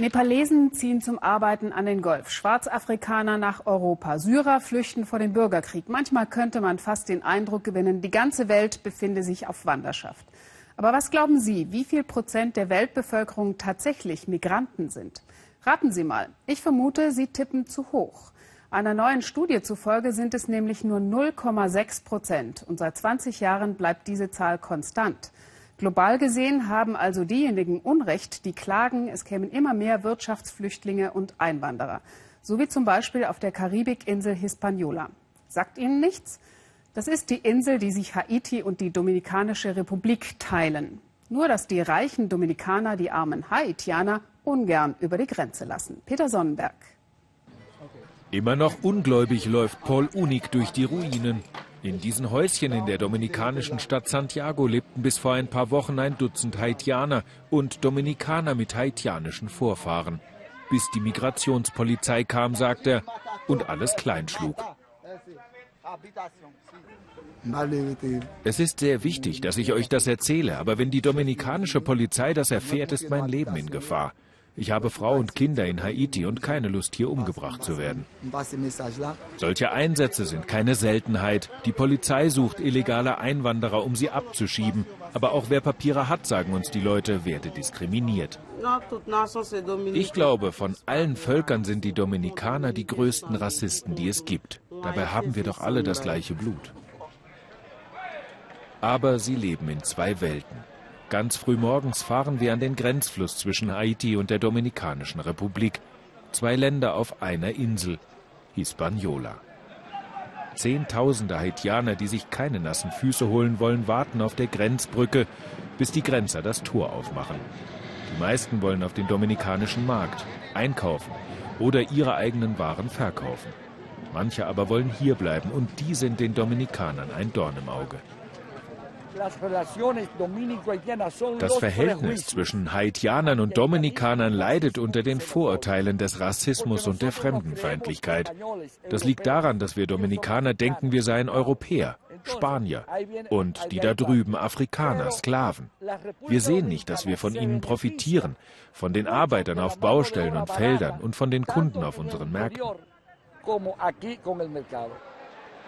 Nepalesen ziehen zum Arbeiten an den Golf, Schwarzafrikaner nach Europa, Syrer flüchten vor dem Bürgerkrieg. Manchmal könnte man fast den Eindruck gewinnen, die ganze Welt befinde sich auf Wanderschaft. Aber was glauben Sie, wie viel Prozent der Weltbevölkerung tatsächlich Migranten sind? Raten Sie mal. Ich vermute, Sie tippen zu hoch. Einer neuen Studie zufolge sind es nämlich nur 0,6 Prozent. Und seit 20 Jahren bleibt diese Zahl konstant. Global gesehen haben also diejenigen Unrecht, die klagen, es kämen immer mehr Wirtschaftsflüchtlinge und Einwanderer. So wie zum Beispiel auf der Karibikinsel Hispaniola. Sagt Ihnen nichts? Das ist die Insel, die sich Haiti und die Dominikanische Republik teilen. Nur, dass die reichen Dominikaner die armen Haitianer ungern über die Grenze lassen. Peter Sonnenberg. Immer noch ungläubig läuft Paul Unig durch die Ruinen. In diesen Häuschen in der dominikanischen Stadt Santiago lebten bis vor ein paar Wochen ein Dutzend Haitianer und Dominikaner mit haitianischen Vorfahren. Bis die Migrationspolizei kam, sagt er, und alles kleinschlug. Es ist sehr wichtig, dass ich euch das erzähle, aber wenn die dominikanische Polizei das erfährt, ist mein Leben in Gefahr. Ich habe Frau und Kinder in Haiti und keine Lust, hier umgebracht zu werden. Solche Einsätze sind keine Seltenheit. Die Polizei sucht illegale Einwanderer, um sie abzuschieben. Aber auch wer Papiere hat, sagen uns die Leute, werde diskriminiert. Ich glaube, von allen Völkern sind die Dominikaner die größten Rassisten, die es gibt. Dabei haben wir doch alle das gleiche Blut. Aber sie leben in zwei Welten. Ganz früh morgens fahren wir an den Grenzfluss zwischen Haiti und der Dominikanischen Republik. Zwei Länder auf einer Insel, Hispaniola. Zehntausende Haitianer, die sich keine nassen Füße holen wollen, warten auf der Grenzbrücke, bis die Grenzer das Tor aufmachen. Die meisten wollen auf den dominikanischen Markt einkaufen oder ihre eigenen Waren verkaufen. Manche aber wollen hierbleiben und die sind den Dominikanern ein Dorn im Auge. Das Verhältnis zwischen Haitianern und Dominikanern leidet unter den Vorurteilen des Rassismus und der Fremdenfeindlichkeit. Das liegt daran, dass wir Dominikaner denken, wir seien Europäer, Spanier und die da drüben Afrikaner, Sklaven. Wir sehen nicht, dass wir von ihnen profitieren, von den Arbeitern auf Baustellen und Feldern und von den Kunden auf unseren Märkten.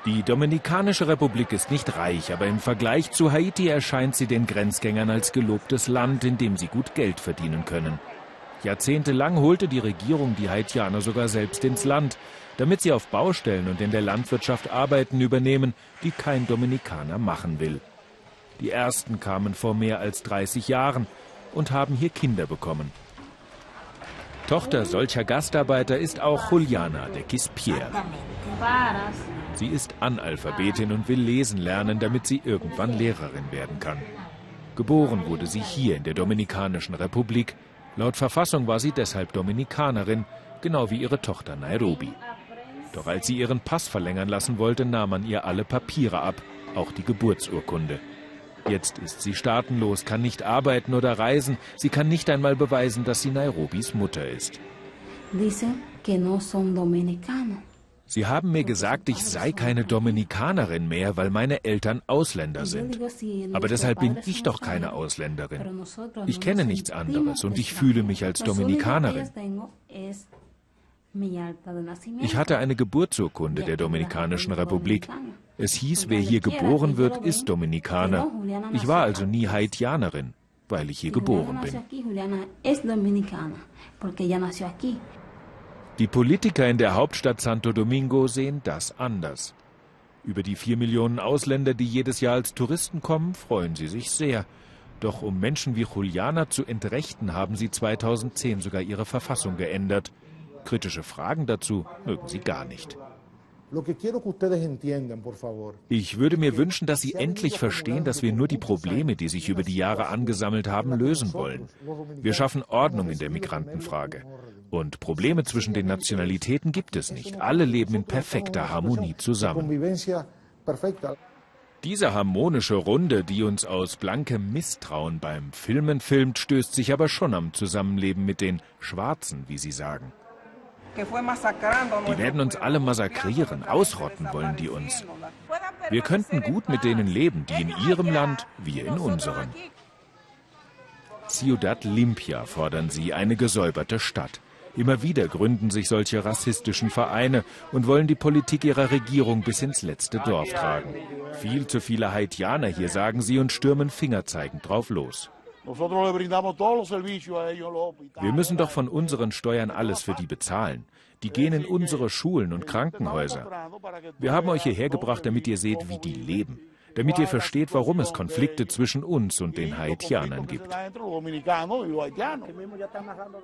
Die Dominikanische Republik ist nicht reich, aber im Vergleich zu Haiti erscheint sie den Grenzgängern als gelobtes Land, in dem sie gut Geld verdienen können. Jahrzehntelang holte die Regierung die Haitianer sogar selbst ins Land, damit sie auf Baustellen und in der Landwirtschaft Arbeiten übernehmen, die kein Dominikaner machen will. Die ersten kamen vor mehr als 30 Jahren und haben hier Kinder bekommen. Tochter solcher Gastarbeiter ist auch Juliana de Quispierre. Sie ist Analphabetin und will lesen lernen, damit sie irgendwann Lehrerin werden kann. Geboren wurde sie hier in der Dominikanischen Republik. Laut Verfassung war sie deshalb Dominikanerin, genau wie ihre Tochter Nairobi. Doch als sie ihren Pass verlängern lassen wollte, nahm man ihr alle Papiere ab, auch die Geburtsurkunde. Jetzt ist sie staatenlos, kann nicht arbeiten oder reisen, sie kann nicht einmal beweisen, dass sie Nairobis Mutter ist. Dicen que no son dominicanos. Sie haben mir gesagt, ich sei keine Dominikanerin mehr, weil meine Eltern Ausländer sind. Aber deshalb bin ich doch keine Ausländerin. Ich kenne nichts anderes und ich fühle mich als Dominikanerin. Ich hatte eine Geburtsurkunde der Dominikanischen Republik. Es hieß, wer hier geboren wird, ist Dominikaner. Ich war also nie Haitianerin, weil ich hier geboren bin. Die Politiker in der Hauptstadt Santo Domingo sehen das anders. Über die vier Millionen Ausländer, die jedes Jahr als Touristen kommen, freuen sie sich sehr. Doch um Menschen wie Juliana zu entrechten, haben sie 2010 sogar ihre Verfassung geändert. Kritische Fragen dazu mögen sie gar nicht. Ich würde mir wünschen, dass Sie endlich verstehen, dass wir nur die Probleme, die sich über die Jahre angesammelt haben, lösen wollen. Wir schaffen Ordnung in der Migrantenfrage. Und Probleme zwischen den Nationalitäten gibt es nicht. Alle leben in perfekter Harmonie zusammen. Diese harmonische Runde, die uns aus blankem Misstrauen beim Filmen filmt, stößt sich aber schon am Zusammenleben mit den Schwarzen, wie sie sagen. Die werden uns alle massakrieren, ausrotten wollen die uns. Wir könnten gut mit denen leben, die in ihrem Land, wir in unserem. Ciudad Limpia fordern sie, eine gesäuberte Stadt. Immer wieder gründen sich solche rassistischen Vereine und wollen die Politik ihrer Regierung bis ins letzte Dorf tragen. Viel zu viele Haitianer hier, sagen sie, und stürmen fingerzeigend drauf los. Wir müssen doch von unseren Steuern alles für die bezahlen. Die gehen in unsere Schulen und Krankenhäuser. Wir haben euch hierher gebracht, damit ihr seht, wie die leben damit ihr versteht, warum es Konflikte zwischen uns und den Haitianern gibt.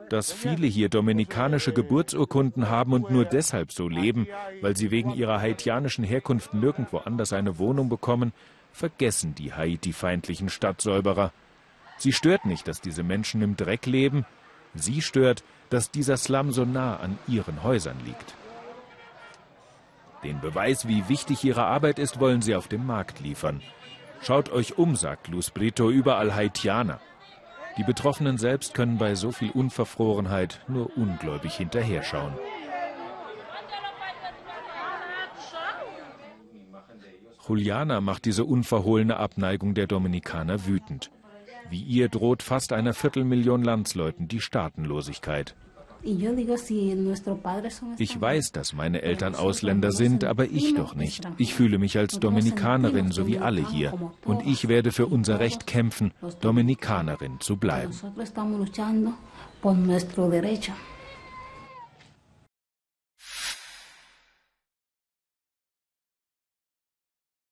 Dass viele hier dominikanische Geburtsurkunden haben und nur deshalb so leben, weil sie wegen ihrer haitianischen Herkunft nirgendwo anders eine Wohnung bekommen, vergessen die Haiti-feindlichen Stadtsäuberer. Sie stört nicht, dass diese Menschen im Dreck leben, sie stört, dass dieser Slum so nah an ihren Häusern liegt. Den Beweis, wie wichtig ihre Arbeit ist, wollen sie auf dem Markt liefern. Schaut euch um, sagt Luz Brito, überall Haitianer. Die Betroffenen selbst können bei so viel Unverfrorenheit nur ungläubig hinterherschauen. Juliana macht diese unverhohlene Abneigung der Dominikaner wütend. Wie ihr droht fast einer Viertelmillion Landsleuten die Staatenlosigkeit. Ich weiß, dass meine Eltern Ausländer sind, aber ich doch nicht. Ich fühle mich als Dominikanerin, so wie alle hier. Und ich werde für unser Recht kämpfen, Dominikanerin zu bleiben.